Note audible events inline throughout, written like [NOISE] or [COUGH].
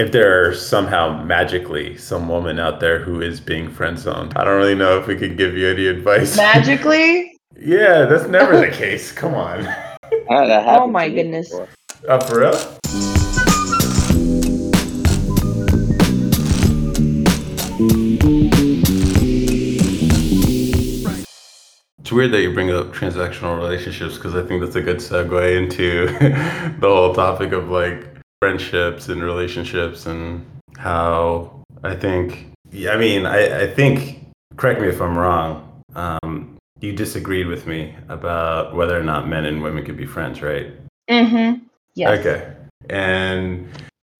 if there are somehow magically some woman out there who is being friend zoned. I don't really know if we could give you any advice. Magically? [LAUGHS] yeah, that's never the case. Come on. [LAUGHS] Oh my goodness. before. Uh, for real? It's weird that you bring up transactional relationships because I think that's a good segue into [LAUGHS] the whole topic of like friendships and relationships and how I think, I mean, I, I think, correct me if I'm wrong, um, you disagreed with me about whether or not men and women could be friends, right? Mm-hmm. Yes. Okay. And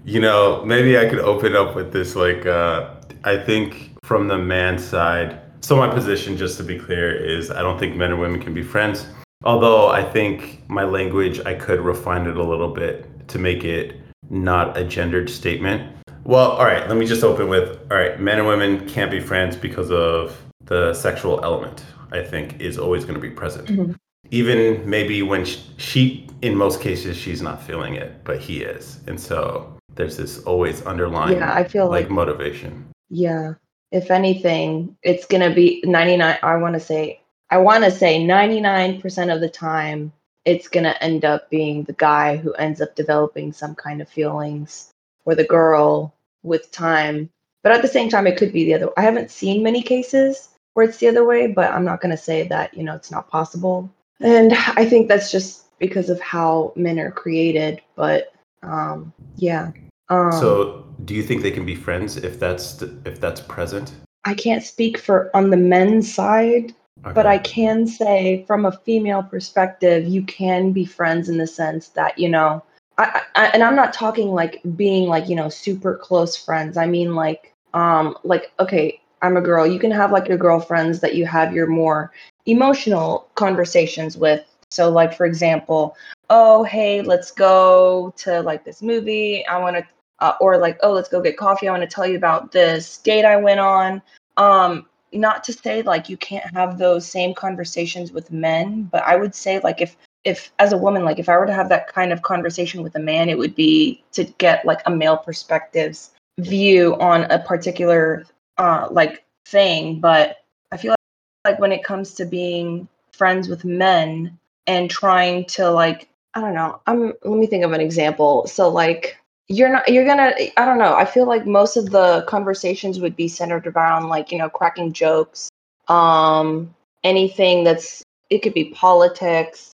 you know, maybe I could open up with this like uh I think from the man's side. So my position just to be clear is I don't think men and women can be friends. Although I think my language I could refine it a little bit to make it not a gendered statement. Well, all right, let me just open with all right, men and women can't be friends because of the sexual element. I think is always going to be present Mhm. even maybe when sh- she in most cases she's not feeling it but he is and so there's this always underlying Yeah, I feel like like motivation Yeah. If anything, it's going to be 99 I want to say I want to say 99% of the time it's going to end up being the guy who ends up developing some kind of feelings or the girl with time. But at the same time it could be the other. I haven't seen many cases where it's the other way, but I'm not going to say that, you know, it's not possible. And I think that's just because of how men are created, but um yeah. Um so do you think they can be friends if that's if that's present I can't speak for on the men's side, but I can say from a female perspective, you can be friends in the sense that, you know, I, I and I'm not talking like being like, you know, super close friends. I mean like um like okay, I'm a girl. You can have like your girlfriends that you have your more emotional conversations with. So like for example, oh, hey, let's go to like this movie. I want to uh, or like, oh, let's go get coffee. I want to tell you about this date I went on um not to say like you can't have those same conversations with men but i would say like if if as a woman like if i were to have that kind of conversation with a man it would be to get like a male perspective's view on a particular uh like thing. But i feel like, like when it comes to being friends with men and trying to like i don't know. I'm let me think of an example. So like you're not you're gonna i don't know i feel like most of the conversations would be centered around like you know cracking jokes um anything that's it could be politics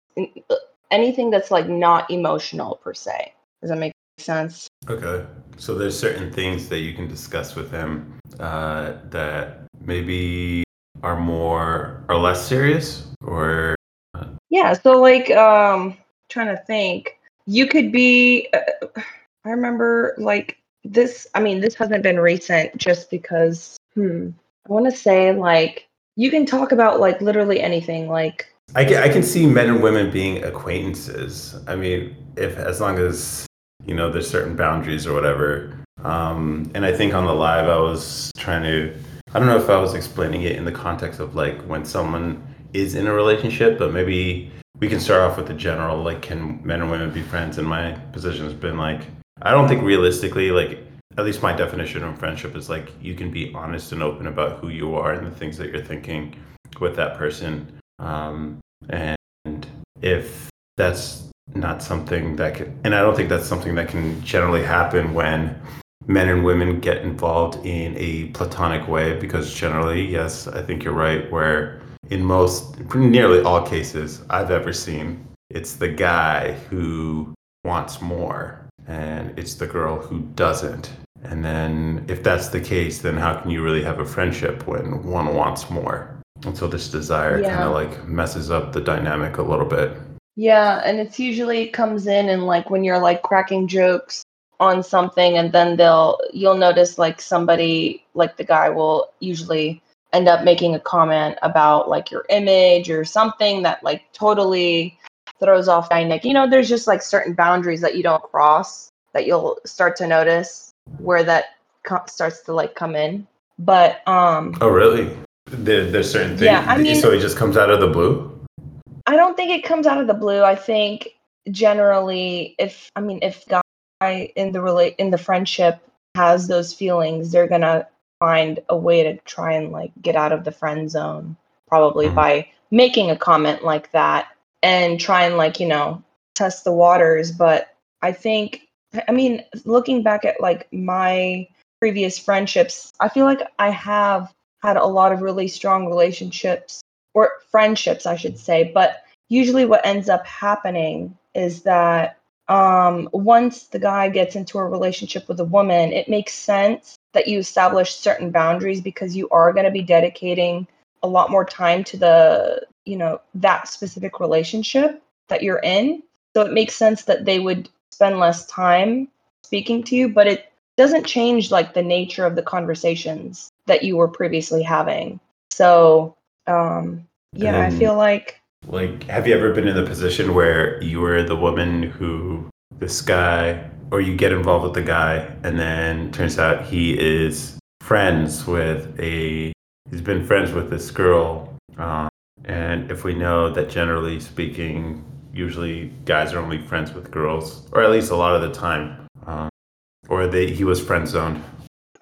anything that's like not emotional per se. Does that make sense? Okay so there's certain things that you can discuss with him uh, that maybe are more or less serious or? Yeah so like um trying to think you could be uh, i remember like this i mean this hasn't been recent just because hmm i want to say like you can talk about like literally anything like I can, I can see men and women being acquaintances. I mean, if as long as you know there's certain boundaries or whatever. Um, and I think on the live, I was trying to. I don't know if I was explaining it in the context of like when someone is in a relationship, but maybe we can start off with the general. Like, can men and women be friends? And my position has been like, I don't think realistically, like at least my definition of friendship is like you can be honest and open about who you are and the things that you're thinking with that person. Um, and if that's not something that can, and I don't think that's something that can generally happen when men and women get involved in a platonic way, because generally, yes, I think you're right, where in most, nearly all cases I've ever seen, it's the guy who wants more and it's the girl who doesn't. And then if that's the case, then how can you really have a friendship when one wants more? And so this desire Yeah. kind of like messes up the dynamic a little bit. Yeah, and it's usually comes in and like when you're like cracking jokes on something and then they'll you'll notice like somebody like the guy will usually end up making a comment about like your image or something that like totally throws off dynamic. You know, there's just like certain boundaries that you don't cross that you'll start to notice where that co- starts to like come in. But um Oh, really? There, there's certain things. Yeah, I mean- so it just comes out of the blue. I don't think it comes out of the blue. I think generally, if I mean, if guy in the relate in the friendship has those feelings, they're gonna find a way to try and like get out of the friend zone, probably Mhm. by making a comment like that and try and like, you know, test the waters. But I think I mean, looking back at like my previous friendships, I feel like I have had a lot of really strong relationships or friendships, I should say. But usually, what ends up happening is that um, once the guy gets into a relationship with a woman, it makes sense that you establish certain boundaries because you are going to be dedicating a lot more time to the, you know, that specific relationship that you're in. So it makes sense that they would spend less time speaking to you, but it doesn't change like the nature of the conversations that you were previously having. So, um, yeah, I feel like Like, have you ever been in the position where you were the woman who this guy, or you get involved with the guy, and then turns out he is friends with a, he's been friends with this girl, um, and if we know that generally speaking, usually guys are only friends with girls, or at least a lot of the time, um, or they he was friend zoned.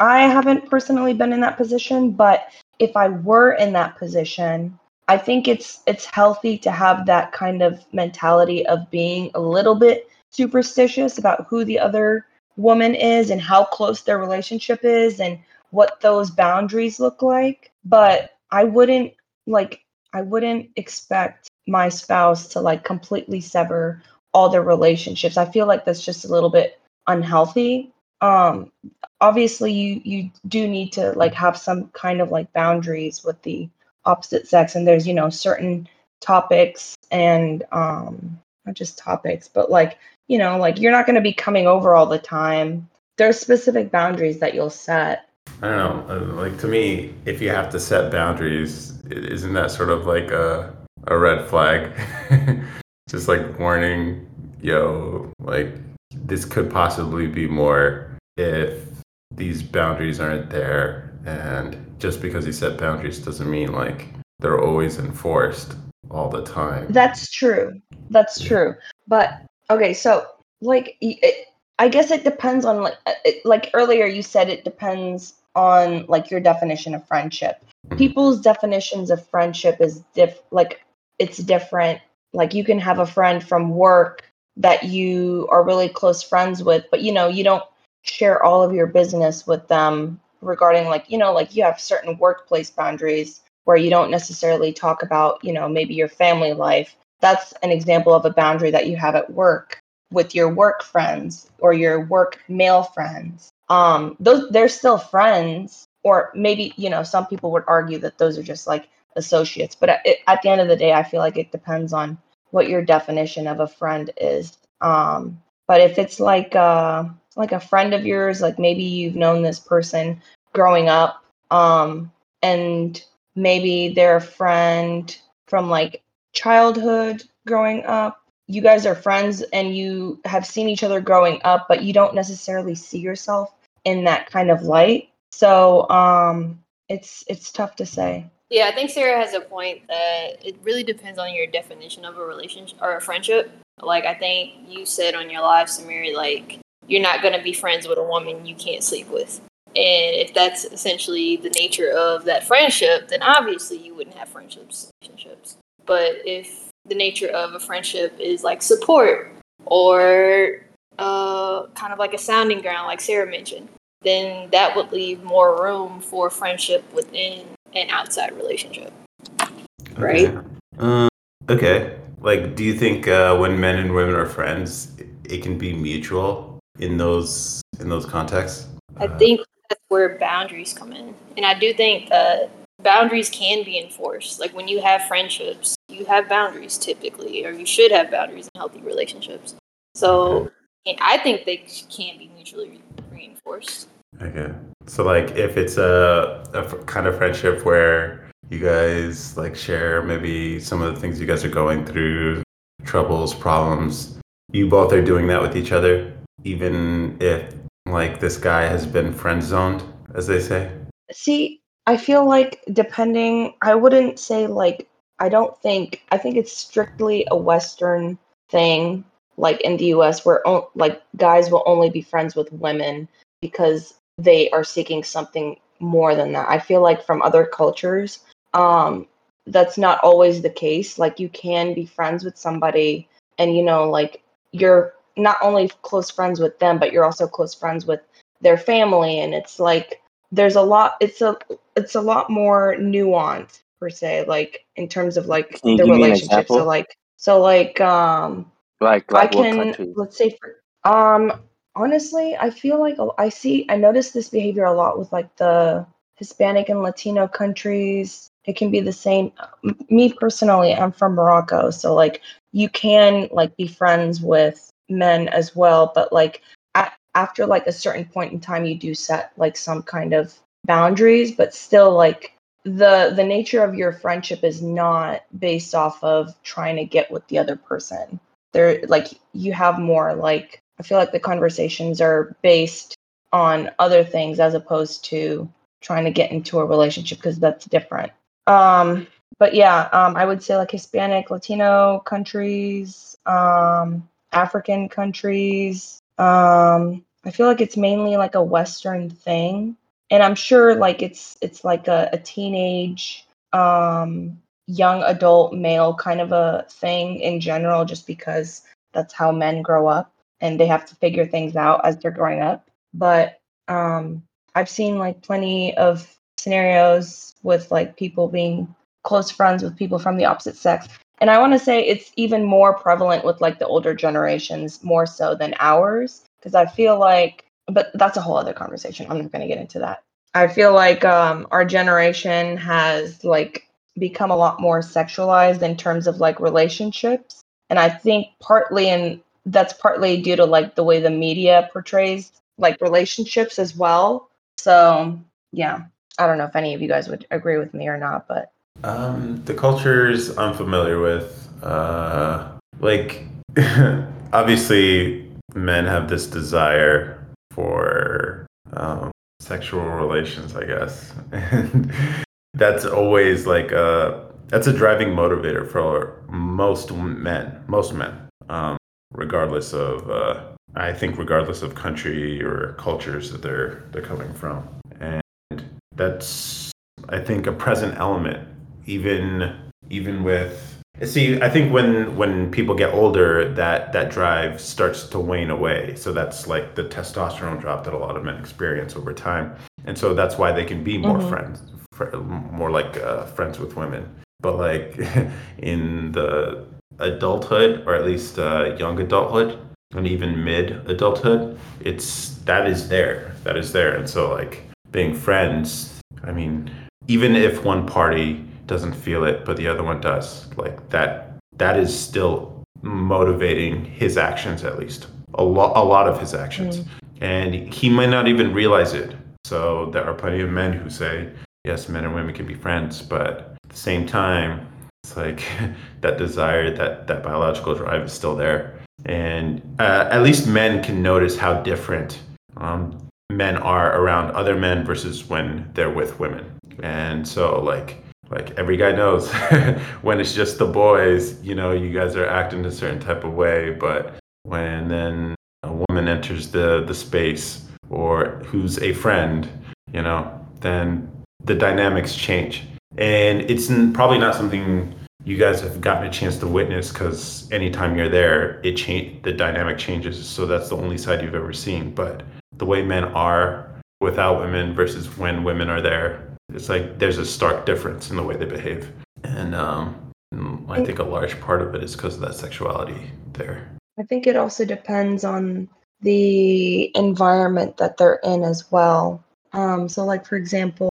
I haven't personally been in that position, but if I were in that position, I think it's it's healthy to have that kind of mentality of being a little bit superstitious about who the other woman is and how close their relationship is and what those boundaries look like. But I wouldn't like I wouldn't expect my spouse to like completely sever all their relationships. I feel like that's just a little bit unhealthy. Um obviously you you do need to like have some kind of like boundaries with the opposite sex and there's you know certain topics and um not just topics but like you know like you're not going to be coming over all the time there's specific boundaries that you'll set I don't know. Like to me, if you have to set boundaries, isn't that sort of like a a red flag? [LAUGHS] Just like warning, yo, like this could possibly be more if these boundaries aren't there. And just because you set boundaries doesn't mean like they're always enforced all the time. that's true that's true but okay so like it, i guess it depends on like uh, it, like earlier you said it depends on like your definition of friendship. People's definitions of friendship is diff like it's different. Like you can have a friend from work that you are really close friends with but you know you don't share all of your business with them regarding like you know like you have certain workplace boundaries where you don't necessarily talk about you know maybe your family life. That's an example of a boundary that you have at work with your work friends or your work male friends um those they're still friends or maybe you know some people would argue that those are just like associates but at, at the end of the day i feel like it depends on what your definition of a friend is. Um but if it's like uh like a friend of yours like maybe you've known this person growing up um and maybe they're a friend from like childhood growing up you guys are friends and you have seen each other growing up but you don't necessarily see yourself in that kind of light so um it's it's tough to say Yeah, I think Sara has a point that it really depends on your definition of a relationship or a friendship. Like I think you said on your live, Samir, like you're not gonna be friends with a woman you can't sleep with. And if that's essentially the nature of that friendship, then obviously you wouldn't have friendships, relationships. But if the nature of a friendship is like support or uh, kind of like a sounding ground, like Sara mentioned, then that would leave more room for friendship within an outside relationship. Right? Okay. Uh, okay. Like, do you think uh, when men and women are friends, it, it can be mutual in those in those contexts? I Uh, think that's where boundaries come in. And I do think that boundaries can be enforced. Like when you have friendships, you have boundaries typically, or you should have boundaries in healthy relationships. So and I think they can be mutually reinforced. Okay. So like if it's a, a f- kind of friendship where you guys like share maybe some of the things you guys are going through, troubles, problems, you both are doing that with each other, even if like this guy has been friend zoned, as they say. See, I feel like depending, I wouldn't say like, I don't think, I think it's strictly a Western thing, like in the US, where on, like guys will only be friends with women because they are seeking something more than that. I feel like from other cultures, um, that's not always the case. Like you can be friends with somebody and you know, like you're not only close friends with them, but you're also close friends with their family. And it's like there's a lot it's a it's a lot more nuanced per se, like in terms of like Can the give me an relationship. So like so like um Like I like what can let's say for um honestly, I feel like I see I notice this behavior a lot with like the Hispanic and Latino countries. It can be the same. Me personally, I'm from Morocco, so like you can like be friends with men as well, but like at, after like a certain point in time, you do set like some kind of boundaries, but still like the the nature of your friendship is not based off of trying to get with the other person. There like you have more like i feel like the conversations are based on other things as opposed to trying to get into a relationship because that's different. Um but yeah um i would say like hispanic latino countries um african countries um i feel like it's mainly like a western thing and i'm sure like it's it's like a, a teenage um young adult male kind of a thing in general just because that's how men grow up and they have to figure things out as they're growing up. But um i've seen like plenty of scenarios with like people being close friends with people from the opposite sex. And i want to say it's even more prevalent with like the older generations more so than ours because i feel like but that's a whole other conversation. I'm not going to get into that. I feel like um our generation has like become a lot more sexualized in terms of like relationships. And i think partly in that's partly due to like the way the media portrays like relationships as well. So yeah. I don't know if any of you guys would agree with me or not but Um, the cultures I'm familiar with, uh, like [LAUGHS] obviously men have this desire for um, sexual relations, I guess, and [LAUGHS] that's always like a that's a driving motivator for most men, most men, um, regardless of uh, I think regardless of country or cultures that they're they're coming from, and that's I think a present element even even with see i think when when people get older that that drive starts to wane away. So that's like the testosterone drop that a lot of men experience over time. And so that's why they can be more Mhm. friends fr- more like uh, friends with women. But like [LAUGHS] in the adulthood or at least uh, young adulthood and even mid adulthood it's that is there that is there. And so like being friends i mean even if one party doesn't feel it but the other one does. Like that that is still motivating his actions at least. A lot a lot of his actions. And he might not even realize it. So there are plenty of men who say yes men and women can be friends but at the same time it's like [LAUGHS] that desire that that biological drive is still there. And uh, at least men can notice how different um, men are around other men versus when they're with women. And so like like every guy knows [LAUGHS] when it's just the boys you know you guys are acting a certain type of way but when then a woman enters the the space or who's a friend you know then the dynamics change. And it's probably not something you guys have gotten a chance to witness because anytime you're there it change the dynamic changes. So that's the only side you've ever seen. But the way men are without women versus when women are there it's like there's a stark difference in the way they behave and um i think a large part of it is because of that sexuality there I think it also depends on the environment that they're in as well. Um, so, like for example,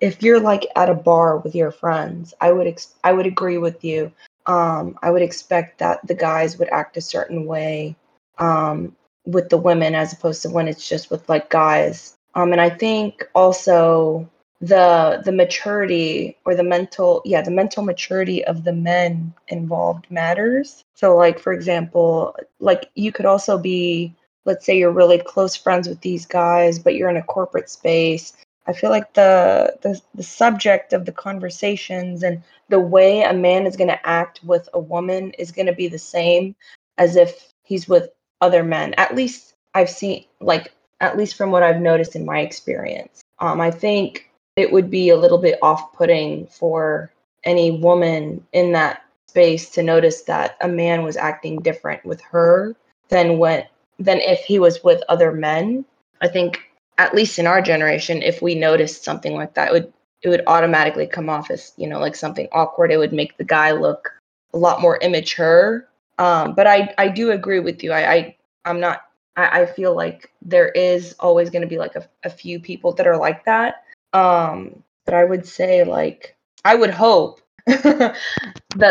if you're like at a bar with your friends, I would ex- I would agree with you. Um, I would expect that the guys would act a certain way um, with the women as opposed to when it's just with like guys. Um, and I think also the the maturity or the mental yeah the mental maturity of the men involved matters. So like for example like you could also be let's say you're really close friends with these guys but you're in a corporate space. I feel like the the, the subject of the conversations and the way a man is going to act with a woman is going to be the same as if he's with other men. At least i've seen like at least from what I've noticed in my experience. Um, I think it would be a little bit off putting for any woman in that space to notice that a man was acting different with her than when than if he was with other men. I think at least in our generation, if we noticed something like that, it would it would automatically come off as you know like something awkward. It would make the guy look a lot more immature. Um, but I I do agree with you. I, I I'm not. I, I feel like there is always going to be like a, a few people that are like that. Um, but I would say like I would hope [LAUGHS] that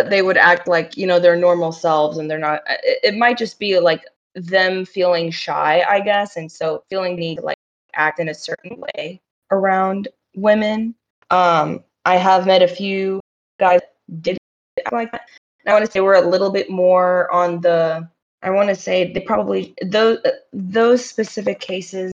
they would act like you know their normal selves and they're not. It, it might just be like them feeling shy, I guess, and so feeling the need to like act in a certain way around women. Um, I have met a few guys did like that. I want to say we're a little bit more on the. I want to say they probably those those specific cases.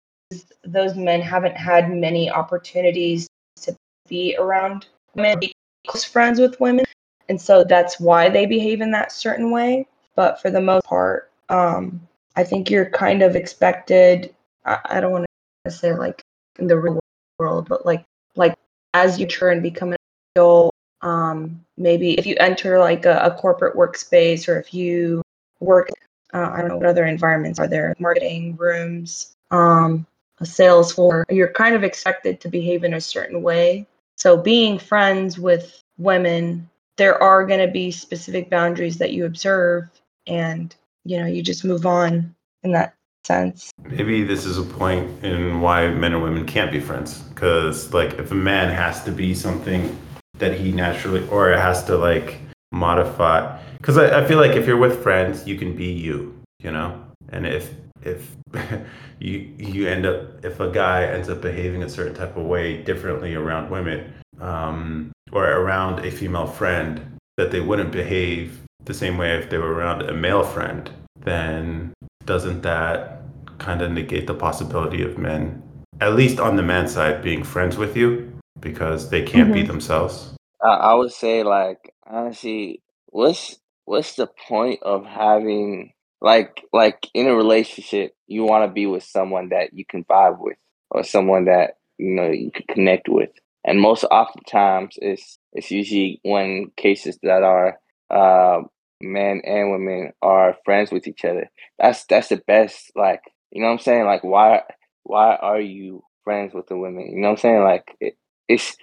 Those men haven't had many opportunities to be around women, be close friends with women, and so that's why they behave in that certain way. But for the most part, um, I think you're kind of expected. I, I don't want to say like in the real world, but like like as you turn become an adult, um, maybe if you enter like a, a corporate workspace or if you work, uh, I don't know what other environments are there, marketing rooms, um, sales floor, you're kind of expected to behave in a certain way. So being friends with women, there are going to be specific boundaries that you observe and you know you just move on in that sense maybe this is a point in why men and women can't be friends because like if a man has to be something that he naturally or it has to like modify because I, I feel like if you're with friends you can be you you know and if if [LAUGHS] you you end up if a guy ends up behaving a certain type of way differently around women um, or around a female friend that they wouldn't behave the same way if they were around a male friend, then doesn't that kind of negate the possibility of men, at least on the man side, being friends with you because they can't mm-hmm. be themselves? I would say, like, honestly, what's what's the point of having like like in a relationship you want to be with someone that you can vibe with or someone that you know you can connect with and most oftentimes it's it's usually when cases that are uh, men and women are friends with each other. That's that's the best. Like you know what I'm saying. Like why why are you friends with the women? You know what I'm saying. Like it, it's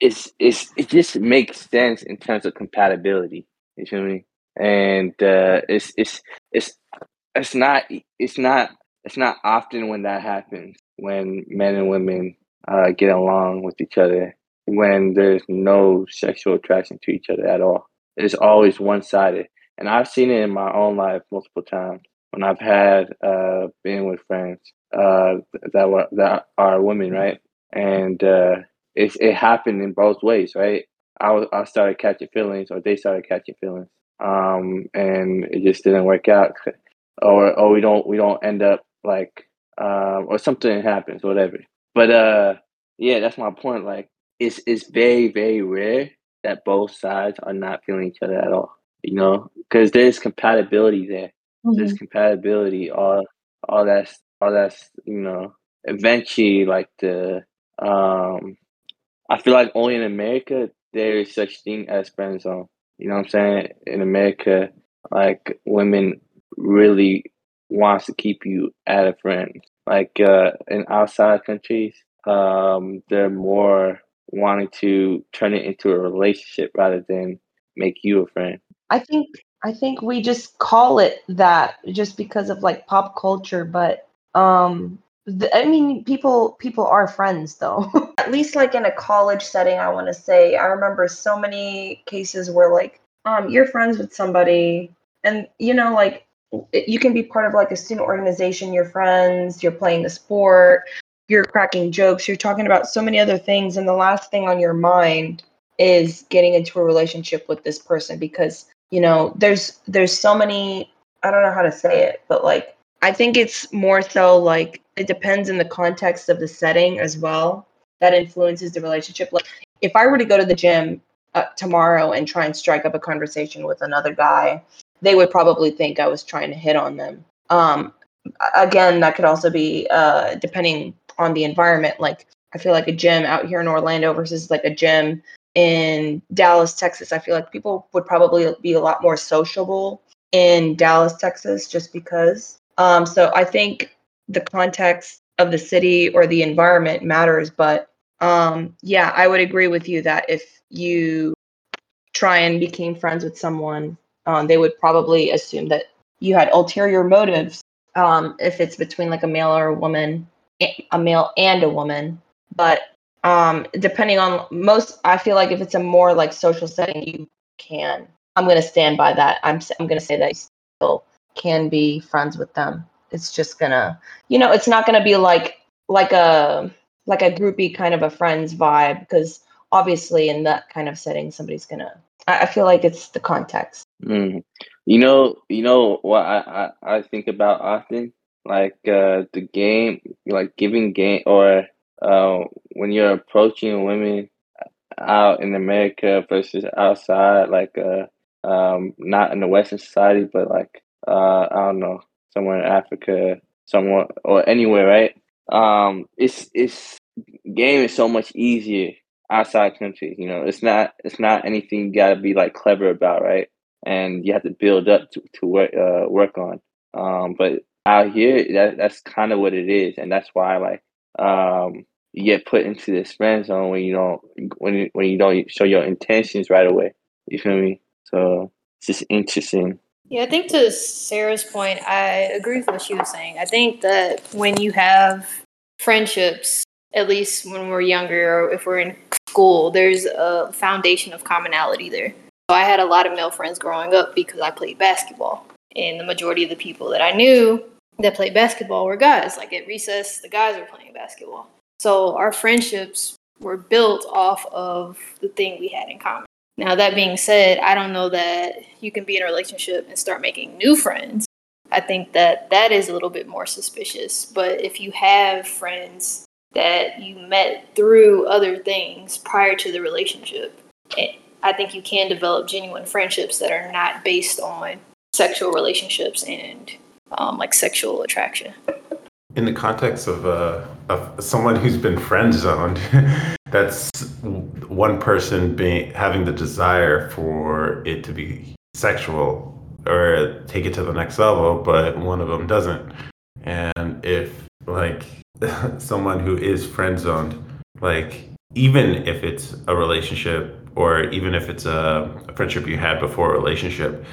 it's it's it just makes sense in terms of compatibility. You feel me? And uh, it's it's it's it's not it's not it's not often when that happens when men and women uh, get along with each other when there's no sexual attraction to each other at all. It's always one sided. And I've seen it in my own life multiple times when I've had uh, been with friends uh, that were that are women, right? And uh, it it happened in both ways, right? I I started catching feelings, or they started catching feelings, um, and it just didn't work out, or or we don't we don't end up like um, or something happens, whatever. But uh, yeah, that's my point. Like, it's it's very very rare that both sides are not feeling each other at all. You know, because there's compatibility there. Mm-hmm. There's compatibility. All all that's all that's you know. Eventually, like the um, I feel like only in America there is such thing as friend zone. You know what I'm saying? In America, like women really wants to keep you at a friend. Like uh, in outside countries, um, they're more wanting to turn it into a relationship rather than make you a friend. I think I think we just call it that just because of like pop culture, but um the, I mean people people are friends though. [LAUGHS] At least like in a college setting, I want to say I remember so many cases where like um you're friends with somebody and you know like you can be part of like a student organization, you're friends, you're playing a sport, you're cracking jokes, you're talking about so many other things, and the last thing on your mind is getting into a relationship with this person because you know there's there's so many I don't know how to say it, but like I think it's more so like it depends in the context of the setting as well that influences the relationship. Like if I were to go to the gym uh, tomorrow and try and strike up a conversation with another guy, they would probably think I was trying to hit on them. Um, again, that could also be uh, depending on the environment. Like I feel like a gym out here in Orlando versus like a gym in Dallas, Texas. I feel like people would probably be a lot more sociable in Dallas, Texas, just because. Um, so I think the context of the city or the environment matters. But um, yeah, I would agree with you that if you try and became friends with someone, um, they would probably assume that you had ulterior motives. Um, if it's between like a male or a woman, a male and a woman, but um, depending on most, I feel like if it's a more like social setting, you can. I'm gonna stand by that. I'm I'm gonna say that you still can be friends with them. It's just gonna, you know, it's not gonna be like like a like a groupie kind of a friends vibe because obviously in that kind of setting, somebody's gonna. I, I feel like it's the context. Mm. You know, you know what I, I, I think about often, like uh, the game, like giving game or uh, when you're approaching women out in America versus outside, like uh, um, not in the Western society, but like uh, I don't know, somewhere in Africa, somewhere or anywhere, right? Um, it's it's game is so much easier outside countries. You know, it's not it's not anything you gotta be like clever about, right? And you have to build up to to work uh, work on. Um, but out here, that that's kind of what it is, and that's why like um you get put into this friend zone when you don't when you, when you don't show your intentions right away. You feel me? So it's just interesting. Yeah, I think to Sara's point, I agree with what she was saying. I think that when you have friendships, at least when we're younger or if we're in school, there's a foundation of commonality there. So I had a lot of male friends growing up because I played basketball. And the majority of the people that I knew that played basketball were guys. Like at recess, the guys were playing basketball. So our friendships were built off of the thing we had in common. Now, that being said, I don't know that you can be in a relationship and start making new friends. I think that that is a little bit more suspicious. But if you have friends that you met through other things prior to the relationship, eh, I think you can develop genuine friendships that are not based on sexual relationships and um, like sexual attraction in the context of, uh, of someone who's been friend zoned, [LAUGHS] that's one person being having the desire for it to be sexual or take it to the next level, but one of them doesn't. And if like [LAUGHS] someone who is friend zoned, like even if it's a relationship or even if it's a, a friendship you had before a relationship,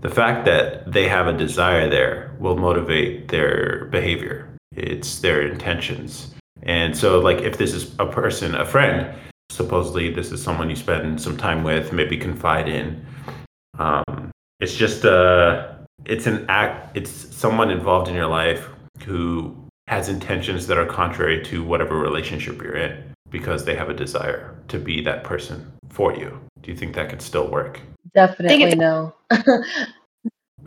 the fact that they have a desire there will motivate their behavior it's their intentions. And so, like, if this is a person, a friend, supposedly this is someone you spend some time with, maybe confide in. Um, it's just a, uh, it's an act. It's someone involved in your life who has intentions that are contrary to whatever relationship you're in because they have a desire to be that person for you. Do you think that could still work? Definitely no. [LAUGHS]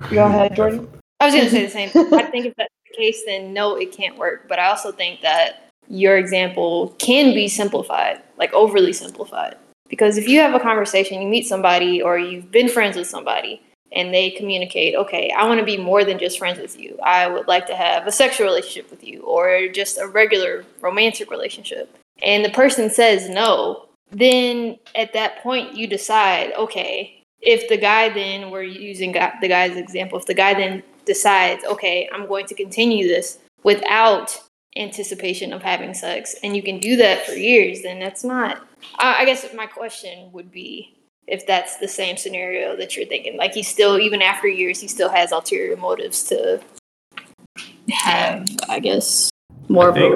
Go ahead, Jordan. I was going to say the same. I [LAUGHS] think if that's the case, then no, it can't work. But I also think that your example can be simplified, like overly simplified. Because if you have a conversation, you meet somebody or you've been friends with somebody and they communicate, okay, I want to be more than just friends with you. I would like to have a sexual relationship with you or just a regular romantic relationship. And the person says no, then at that point you decide, okay, if the guy then, we're using the guy's example, if the guy then decides, okay, I'm going to continue this without anticipation of having sex, and you can do that for years, then that's not. I, I guess my question would be if that's the same scenario that you're thinking. Like he still, even after years, he still has ulterior motives to have, I guess, more I of a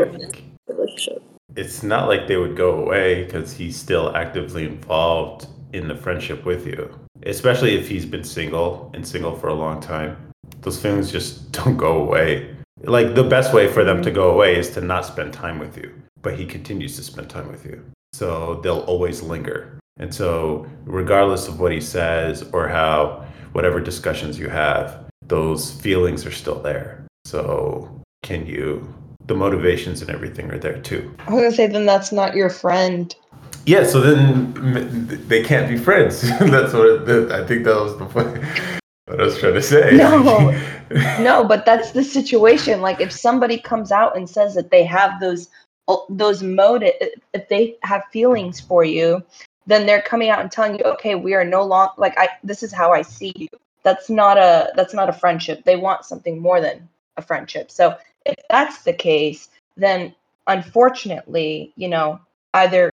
relationship. It's not like they would go away because he's still actively involved in the friendship with you, especially if he's been single and single for a long time those feelings just [LAUGHS] don't go away. Like the best way for them to go away is to not spend time with you, but he continues to spend time with you. So they'll always linger. And so, regardless of what he says or how, whatever discussions you have, those feelings are still there. So, can you, the motivations and everything are there too. I was going to say, then that's not your friend. Yeah, so then they can't be friends. [LAUGHS] that's what it, I think that was the point. What I was trying to say. [LAUGHS] No. [LAUGHS] no, but that's the situation. Like if somebody comes out and says that they have those uh, those motive, if they have feelings for you, then they're coming out and telling you, okay, we are no longer like I. This is how I see you. That's not a that's not a friendship. They want something more than a friendship. So if that's the case, then unfortunately, you know, either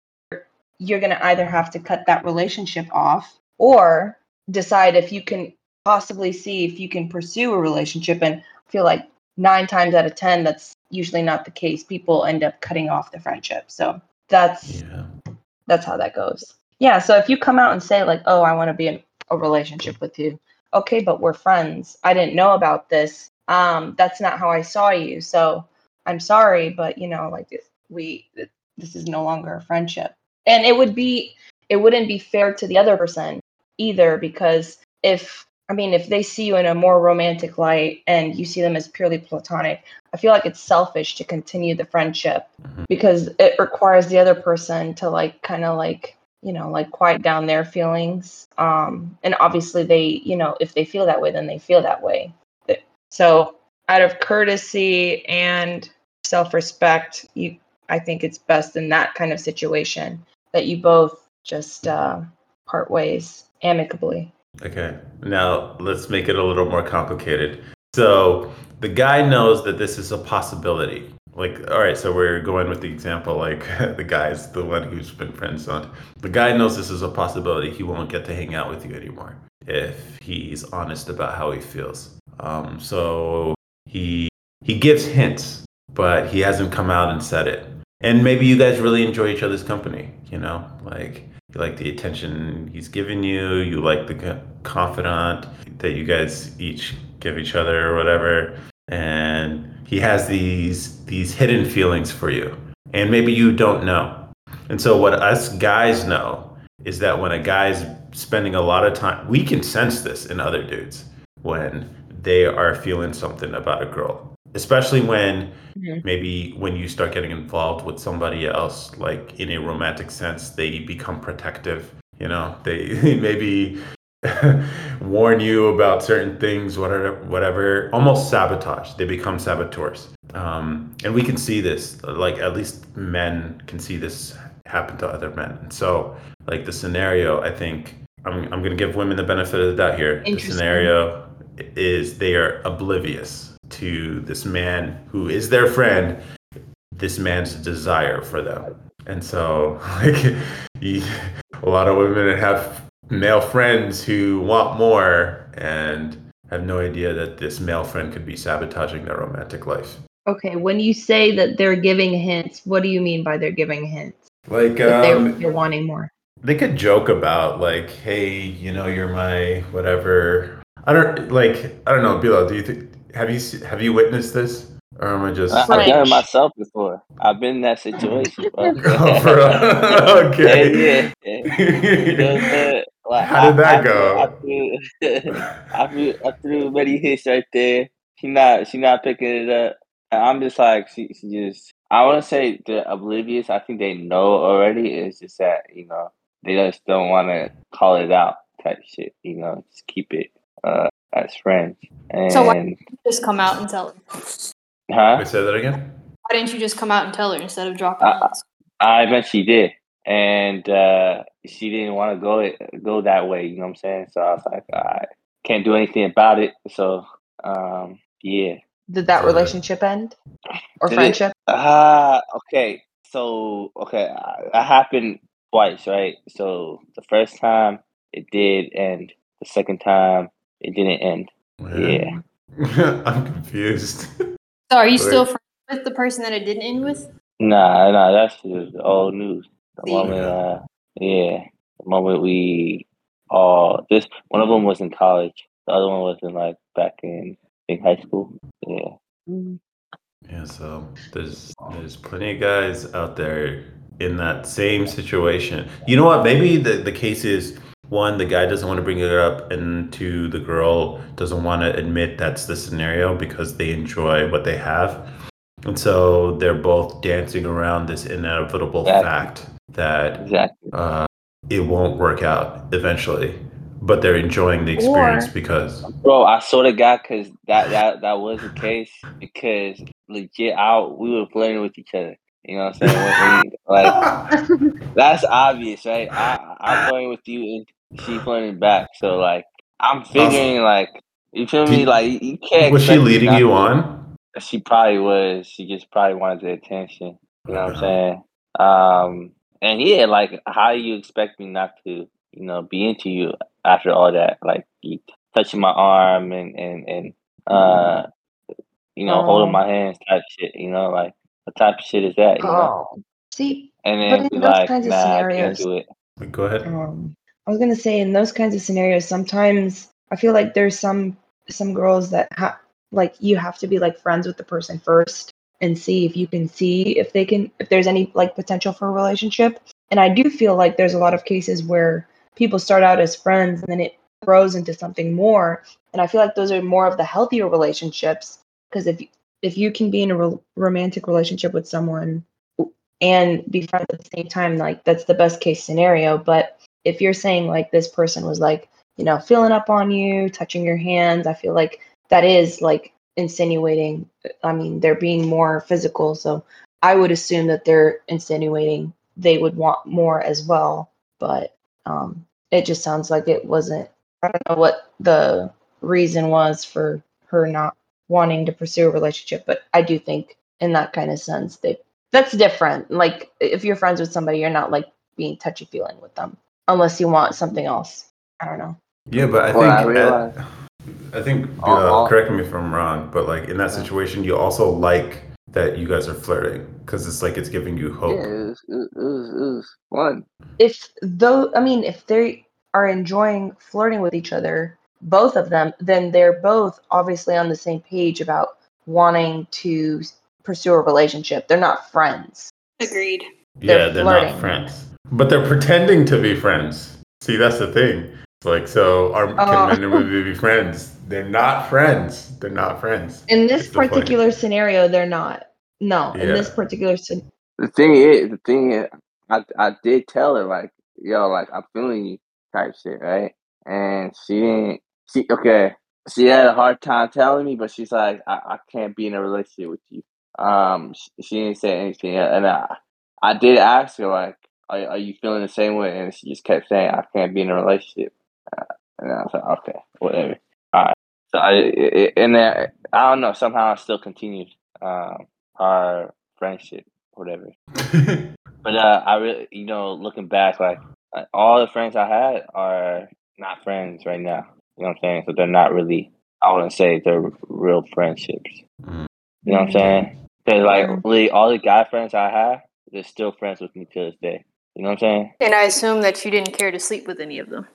you're going to either have to cut that relationship off or decide if you can possibly see if you can pursue a relationship and I feel like nine times out of ten that's usually not the case. People end up cutting off the friendship. So that's Yeah. that's how that goes. Yeah so if you come out and say like oh i want to be in a relationship with you. Okay but we're friends. I didn't know about this. Um that's not how i saw you. So i'm sorry but you know like we this is no longer a friendship. And it would be it wouldn't be fair to the other person either because if i mean if they see you in a more romantic light and you see them as purely platonic i feel like it's selfish to continue the friendship Mhm. because it requires the other person to like kind of like you know like quiet down their feelings. Um and obviously they you know if they feel that way then they feel that way. So out of courtesy and self-respect you i think it's best in that kind of situation that you both just uh part ways amicably Okay. Now let's make it a little more complicated. So the guy knows that this is a possibility. Like, all right, so we're going with the example, like [LAUGHS] the guy's the one who's been friend zoned. The guy knows this is a possibility. He won't get to hang out with you anymore if he's honest about how he feels. Um, so he he gives hints, but he hasn't come out and said it. And maybe you guys really enjoy each other's company. You know, like you like the attention he's giving you. You like the confidant that you guys each give each other or whatever. And he has these these hidden feelings for you, and maybe you don't know. And so what us guys know is that when a guy's spending a lot of time, we can sense this in other dudes when they are feeling something about a girl, especially when Mhm. maybe when you start getting involved with somebody else, like in a romantic sense, they become protective. You know, they [LAUGHS] maybe [LAUGHS] warn you about certain things, whatever, whatever, almost sabotage. They become saboteurs. Um, and we can see this, like at least men can see this happen to other men. And so, like the scenario, I think I'm, I'm going to give women the benefit of the doubt here. The scenario is they are oblivious to this man who is their friend, this man's desire for them. And so, [LAUGHS] like, a lot of women have male friends who want more and have no idea that this male friend could be sabotaging their romantic life. okay when you say that they're giving hints what do you mean by they're giving hints Like, that they're, um, they're wanting more they could joke about like, "Hey, you know, you're my whatever." I don't like. I don't know, Bilo. Do you think have you have you witnessed this, or am I just? I, I've done it myself before. I've been in that situation. bro. [LAUGHS] Oh, for [LAUGHS] okay. Yeah, yeah, yeah. You know what I'm saying? Like, How did I- that I go? threw- [LAUGHS] I threw, I threw, I threw many hits right there. She not, she not picking it up. And I'm just like, she, she just. I want to say they're oblivious. I think they know already. It's just that you know they just don't want to call it out type shit. You know, just keep it uh, as friends. And So why- Just come out and tell her. huh? Wait, say that again. Why didn't you just come out and tell her instead of dropping Uh, hints? I eventually did, and uh, she didn't want to go go that way. You know what I'm saying? So I was like, I can't do anything about it. So um, yeah. did that So- relationship end or Did it? friendship Ah, okay. So okay, uh, that happened twice, right? So the first time it did and The second time it didn't end. Yeah. [LAUGHS] I'm confused. [LAUGHS] So are you Wait. still friends with the person that it didn't end with? Nah, nah, that's just old news. The See? moment, uh, yeah, the moment we all this one of them was in college, the other one was in like back in in high school. Yeah, Yeah, so there's there's plenty of guys out there in that same situation. You know what? Maybe the, the case is one, the guy doesn't want to bring it up, and two, the girl doesn't want to admit that's the scenario because they enjoy what they have. And so they're both dancing around this inevitable Exactly. fact that exactly. uh, it won't work out eventually. but they're enjoying the experience Or- because Bro, I swear to God, because that, that that was the case. Because legit, out we were flirting with each other. You know what I'm saying? When- when- like [LAUGHS] that's obvious, right? I I'm flirting with you, and she flirting back. So like, I'm figuring like, you feel me? Did- Like you you can't. was she leading you on? She probably was. She just probably wanted the attention. You know what I'm Uh-huh. saying? Um, and yeah, like, how you expect me not to, you know, be into you after all that? Like, you touching my arm and and and uh, you know, Oh. holding my hands type shit. You know, like, what type of shit is that? You know, Oh, see, and but then in those like, kinds of nah, I can't scenarios- do it. Go ahead. um, I was gonna say in those kinds of scenarios, sometimes I feel like there's some some girls that have like you have to be like friends with the person first and see if you can see if they can if there's any like potential for a relationship. And I do feel like there's a lot of cases where people start out as friends and then it grows into something more. And I feel like those are more of the healthier relationships because if if you can be in a ro- romantic relationship with someone and be friends at the same time, like that's the best case scenario. But if you're saying like this person was like, you know, filling up on you, touching your hands, I feel like that is like insinuating. I mean, they're being more physical. So I would assume that they're insinuating they would want more as well. But um, it just sounds like it wasn't, I don't know what the reason was for her not wanting to pursue a relationship. But I do think in that kind of sense, they that's different. Like if you're friends with somebody, you're not like being touchy feeling with them unless you want something else. I don't know. Yeah, but I Well, I think realize- I think All- uh, all- correct me if I'm wrong, but like in that situation, you also like that you guys are flirting because it's like it's giving you hope. it was, it was, it was, it was fun. If though, I mean, if they are enjoying flirting with each other, both of them, then they're both obviously on the same page about wanting to pursue a relationship. They're not friends. Agreed. yeah, they're they're flirting. not friends, but they're pretending to be friends. See, that's the thing. It's like, so are Oh. can men and women be friends? They're not friends. They're not friends. In this It's the particular scenario, they're not. No, in this particular scen- The thing is, the thing is, I I did tell her like, yo, like I'm feeling you type shit, right? And she didn't. She okay. She had a hard time telling me, but she's like, I, I can't be in a relationship with you. Um, she, she didn't say anything, and I I did ask her like, are are you feeling the same way? And she just kept saying, I can't be in a relationship. Uh, and I was like, okay, whatever. All right. So I it, and then I don't know. Somehow I still continued um our friendship, whatever. [LAUGHS] But uh, I really, you know, looking back, like uh, all the friends I had are not friends right now. You know what I'm saying? So they're not really. I wouldn't say they're real friendships. Mm. You know what I'm saying? Because like really, all the guy friends I have, they're still friends with me to this day. You know what I'm saying? And I assume that you didn't care to sleep with any of them.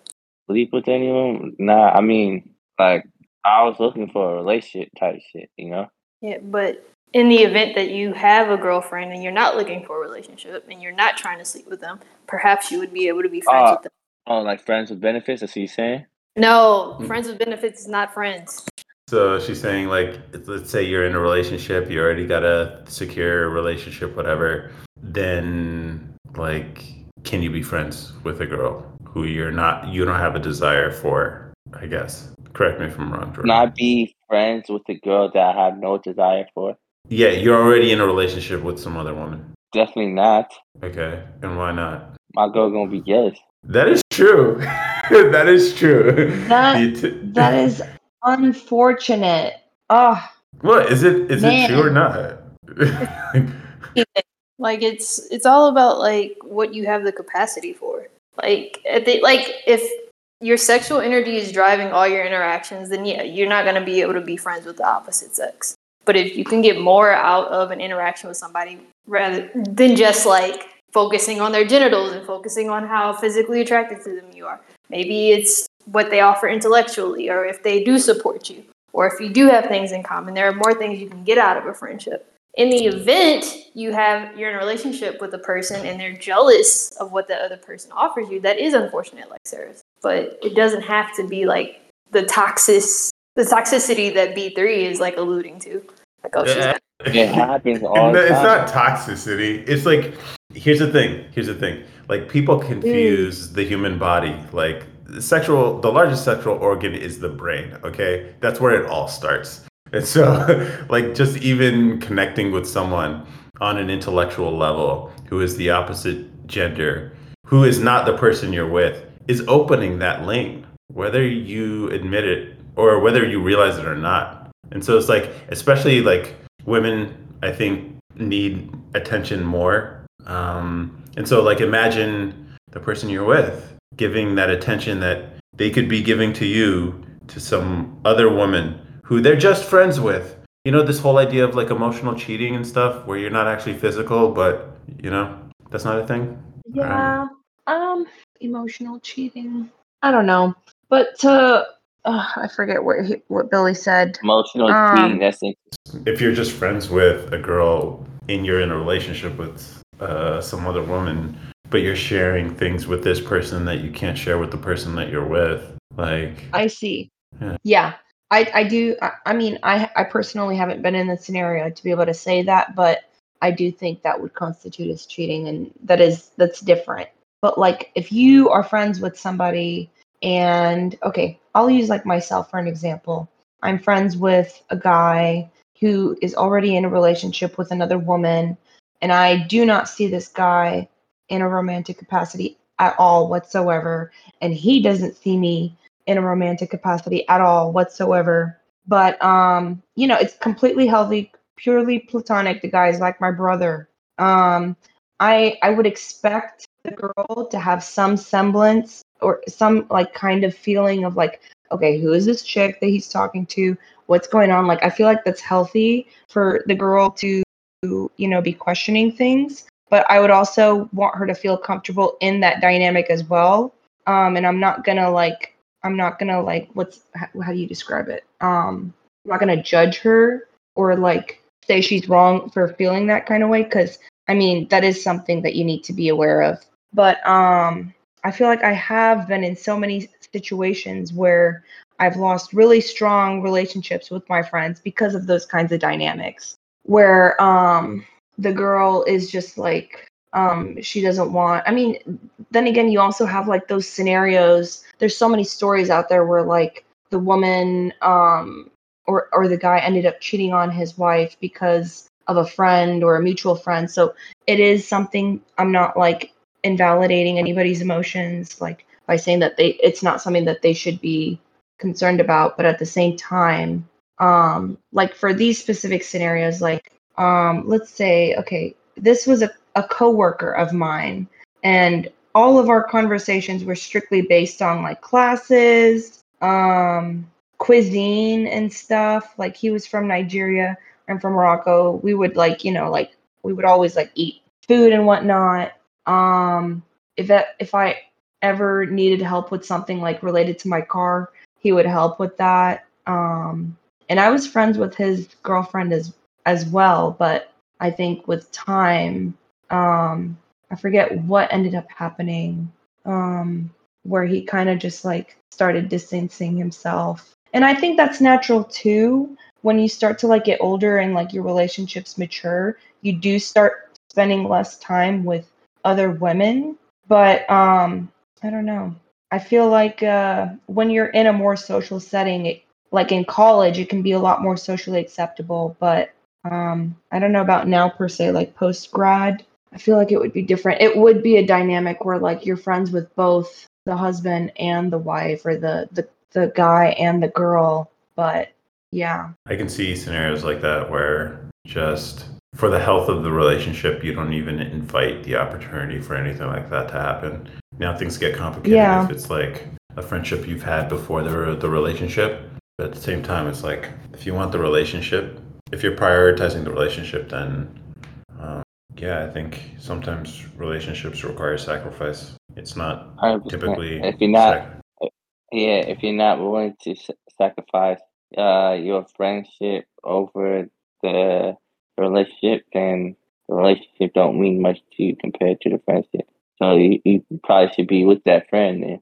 Sleep with anyone? Nah. I mean, like I was looking for a relationship type shit. You know? Yeah, but in the event that you have a girlfriend and you're not looking for a relationship and you're not trying to sleep with them, perhaps you would be able to be friends Uh, with them. Oh, like friends with benefits. That's what you saying? No, Mm. friends with benefits is not friends. So she's saying, like, let's say you're in a relationship, you already got a secure relationship, whatever. Then, like, can you be friends with a girl who you're not, you don't have a desire for? I guess. Correct me if I'm wrong, Jordan. Not be friends with a girl that I have no desire for. yeah, you're already in a relationship with some other woman. Definitely not. Okay, and why not? My girl gonna be jealous. That is true. [LAUGHS] that is true. That- t- that is unfortunate. Oh, What is it? Is it true or not? [LAUGHS] [LAUGHS] Like it's it's all about like what you have the capacity for. Like like if your sexual energy is driving all your interactions, then yeah, you're not gonna be able to be friends with the opposite sex. But if you can get more out of an interaction with somebody rather than just like focusing on their genitals and focusing on how physically attracted to them you are, maybe it's what they offer intellectually, or if they do support you, or if you do have things in common, there are more things you can get out of a friendship in the event you have you're in a relationship with a person and they're jealous of what the other person offers you that is unfortunate like Sara's but it doesn't have to be like the toxic the toxicity that b3 is like alluding to like oh she's Yeah. got It happens all the it's time. not toxicity. It's like here's the thing. Here's the thing. Like people confuse the human body. Like sexual the largest sexual organ is the brain okay that's where it all starts and so [LAUGHS] like just even connecting with someone on an intellectual level who is the opposite gender who is not the person you're with is opening that lane whether you admit it or whether you realize it or not. And so it's like especially like women i think need attention more. Um, and so like imagine the person you're with giving that attention that they could be giving to you to some other woman who they're just friends with. You know, this whole idea of like emotional cheating and stuff where you're not actually physical, but you know, that's not a thing. Yeah. Um, emotional cheating. I don't know. But to uh, I forget what he, what Billy said. Emotional Um, cheating. That's it. If you're just friends with a girl and you're in a relationship with uh, some other woman, but you're sharing things with this person that you can't share with the person that you're with, like I see. Yeah. Yeah. I, I do I, I mean I I personally haven't been in the scenario to be able to say that, but I do think that would constitute as cheating and that is that's different. But like if you are friends with somebody and okay, I'll use like myself for an example. I'm friends with a guy who is already in a relationship with another woman and I do not see this guy in a romantic capacity at all whatsoever and he doesn't see me in a romantic capacity at all whatsoever. But um, you know, it's completely healthy, purely platonic. The guy is like my brother. Um, I I would expect the girl to have some semblance or some like kind of feeling of like, okay, who is this chick that he's talking to? What's going on? Like I feel like that's healthy for the girl to you know be questioning things. But I would also want her to feel comfortable in that dynamic as well. Um, and I'm not gonna like I'm not gonna like what's how, how do you describe it? Um, I'm not gonna judge her or like say she's wrong for feeling that kind of way because I mean that is something that you need to be aware of. But um, I feel like I have been in so many situations where I've lost really strong relationships with my friends because of those kinds of dynamics where um the girl is just like um she doesn't want I mean then again you also have like those scenarios. There's so many stories out there where like the woman um or or the guy ended up cheating on his wife because of a friend or a mutual friend. So it is something i'm not like invalidating anybody's emotions like by saying that they it's not something that they should be concerned about. But at the same time um like for these specific scenarios like um let's say okay this was a, a coworker of mine and all of our conversations were strictly based on like classes, um, cuisine and stuff. Like he was from Nigeria, I'm from Morocco. We would like, you know, like we would always like eat food and whatnot. Um, if that, if I ever needed help with something like related to my car, he would help with that. Um, and I was friends with his girlfriend as as well, but I think with time, um, I forget what ended up happening, um, where he kind of just like started distancing himself. And I think that's natural too. When you start to like get older and like your relationships mature, you do start spending less time with other women. But um, I don't know. I feel like uh, when you're in a more social setting, it, like in college, it can be a lot more socially acceptable. But um, I don't know about now per se, like post grad. I feel like it would be different. It would be a dynamic where like you're friends with both the husband and the wife, or the the the guy and the girl. But yeah, I can see scenarios like that where just for the health of the relationship, you don't even invite the opportunity for anything like that to happen. Now things get complicated Yeah. if it's like a friendship you've had before the the relationship. But at the same time, it's like if you want the relationship, if you're prioritizing the relationship, then yeah, I think sometimes relationships require sacrifice. It's not 100%. typically If you're not, sac- yeah, if you're not willing to sacrifice uh your friendship over the relationship, then the relationship don't mean much to you compared to the friendship. So you, you probably should be with that friend then.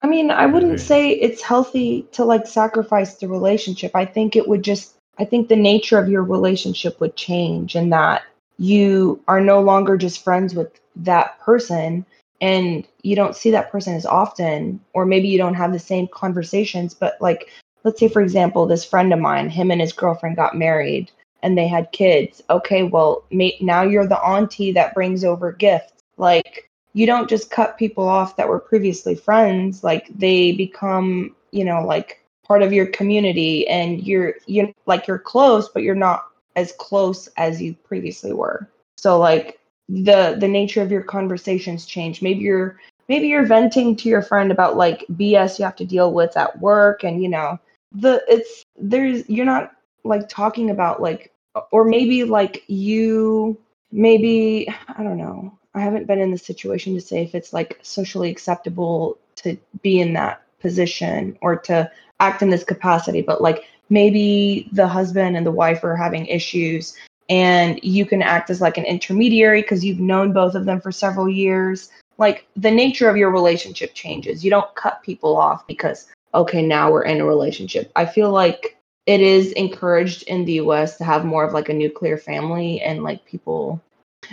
I mean, I wouldn't say it's healthy to like sacrifice the relationship. I think it would just, I think the nature of your relationship would change and that you are no longer just friends with that person. and you don't see that person as often or maybe you don't have the same conversations but like let's say for example this friend of mine him and his girlfriend got married and they had kids okay well now you're the auntie that brings over gifts like you don't just cut people off that were previously friends like they become you know like part of your community and you're you like you're close but you're not as close as you previously were. So like the the nature of your conversations change. Maybe you're maybe you're venting to your friend about like bs you have to deal with at work and you know the it's there's you're not like talking about like or maybe like you maybe i don't know. I haven't been in the situation to say if it's like socially acceptable to be in that position or to act in this capacity but like maybe the husband and the wife are having issues and you can act as like an intermediary because you've known both of them for several years. Like the nature of your relationship changes. You don't cut people off because okay now we're in a relationship. I feel like it is encouraged in the us to have more of like a nuclear family and like people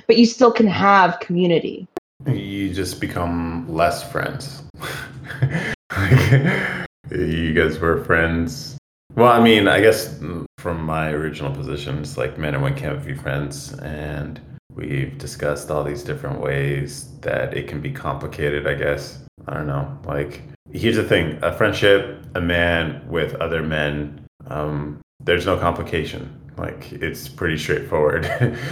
but you still can have community. You just become less friends. [LAUGHS] You guys were friends well i mean i guess from my original position, it's like men and women can't be friends, and we've discussed all these different ways that it can be complicated. I guess I don't know. Like here's the thing: a friendship, a man with other men, um, there's no complication. Like it's pretty straightforward.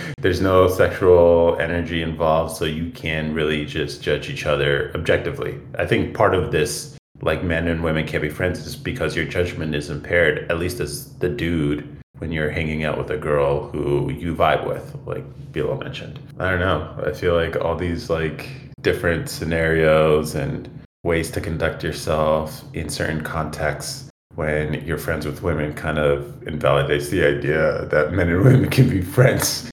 [LAUGHS] there's no sexual energy involved, so you can really just judge each other objectively. I think part of this like men and women can't be friends is because your judgment is impaired, at least as the dude when you're hanging out with a girl who you vibe with, like Bilo mentioned. I don't know. I feel like all these like different scenarios and ways to conduct yourself in certain contexts when you're friends with women kind of invalidates the idea that men and women can be friends.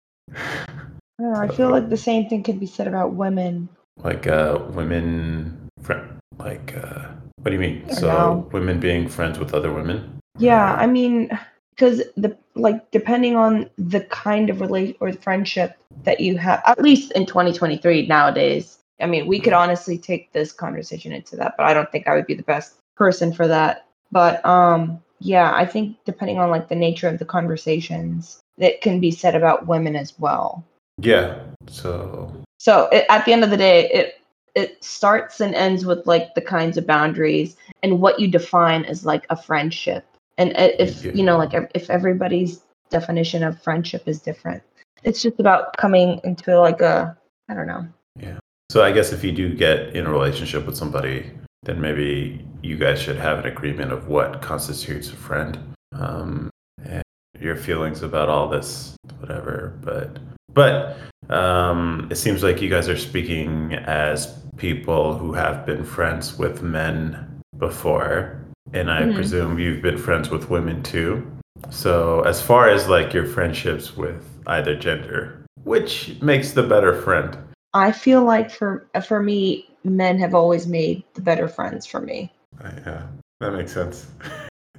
I feel like the same thing could be said about women. Like uh women friend like uh what do you mean? So know. women being friends with other women? Yeah, I mean, because the like depending on the kind of relate or friendship that you have, at least in 2023 nowadays. I mean, we could honestly take this conversation into that, but I don't think I would be the best person for that. But um, yeah, I think depending on like the nature of the conversations, that can be said about women as well. Yeah. So. So it, at the end of the day, it it starts and ends with like the kinds of boundaries and what you define as like a friendship. And if you know like if everybody's definition of friendship is different it's just about coming into like a i don't know. Yeah. So i guess if you do get in a relationship with somebody then maybe you guys should have an agreement of what constitutes a friend um, and your feelings about all this whatever but but um, it seems like you guys are speaking as people who have been friends with men before, and I mm-hmm. presume you've been friends with women too. So, as far as like your friendships with either gender, which makes the better friend? I feel like for for me, men have always made the better friends for me. Uh, yeah, that makes sense.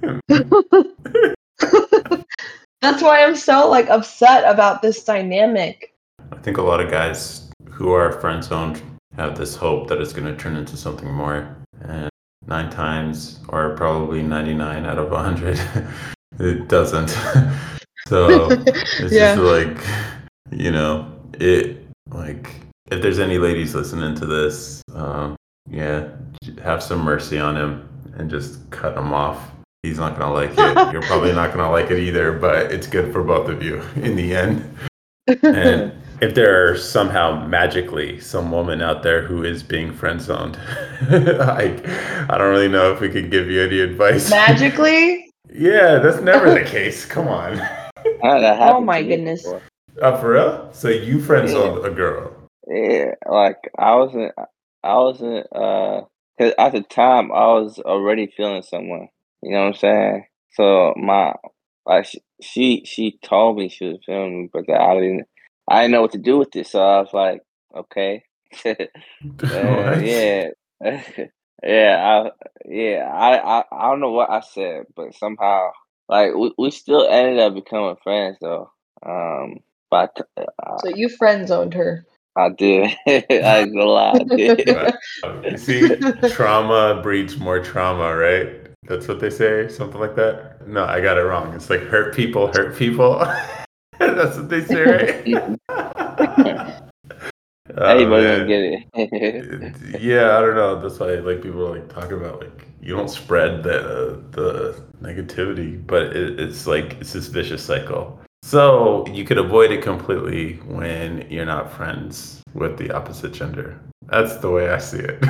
[LAUGHS] [LAUGHS] That's why I'm so like upset about this dynamic. I think a lot of guys who are friend zoned have this hope that it's going to turn into something more. And nine times, or probably 99 out of 100, [LAUGHS] it doesn't. [LAUGHS] so [LAUGHS] it's yeah. just like, you know, it, like, if there's any ladies listening to this, um, yeah, have some mercy on him and just cut him off he's not gonna like it. [LAUGHS] You're probably not gonna like it either, but it's good for both of you [LAUGHS] in the end. And if there are somehow magically some woman out there who is being friend zoned, like [LAUGHS] I don't really know if we can give you any advice. Magically? yeah, that's never the case. Come on. oh my goodness. Uh, for real? So you friend zoned yeah. a girl? Yeah, like I wasn't. I wasn't. Uh, cause at the time I was already feeling someone. You know what I'm saying? So my like she she told me she was filming me, but I didn't I didn't know what to do with it. So I was like, okay, uh, [LAUGHS] [LAUGHS] yeah, [LAUGHS] yeah, I yeah I, I I don't know what I said, but somehow like we, we still ended up becoming friends though. Um, but uh, so you friend zoned her. I did. I ain't gonna lie, I did. Wow. You see, trauma breeds more trauma, right? That's what they say, something like that. No, I got it wrong. It's like hurt people hurt people. [LAUGHS] That's what they say, [LAUGHS] right? [LAUGHS] Oh, Everybody get it. yeah, I don't know. That's why like people like talking about like you don't spread the the negativity, but it, it's like it's this vicious cycle. So you could avoid it completely when you're not friends with the opposite gender. That's the way I see it.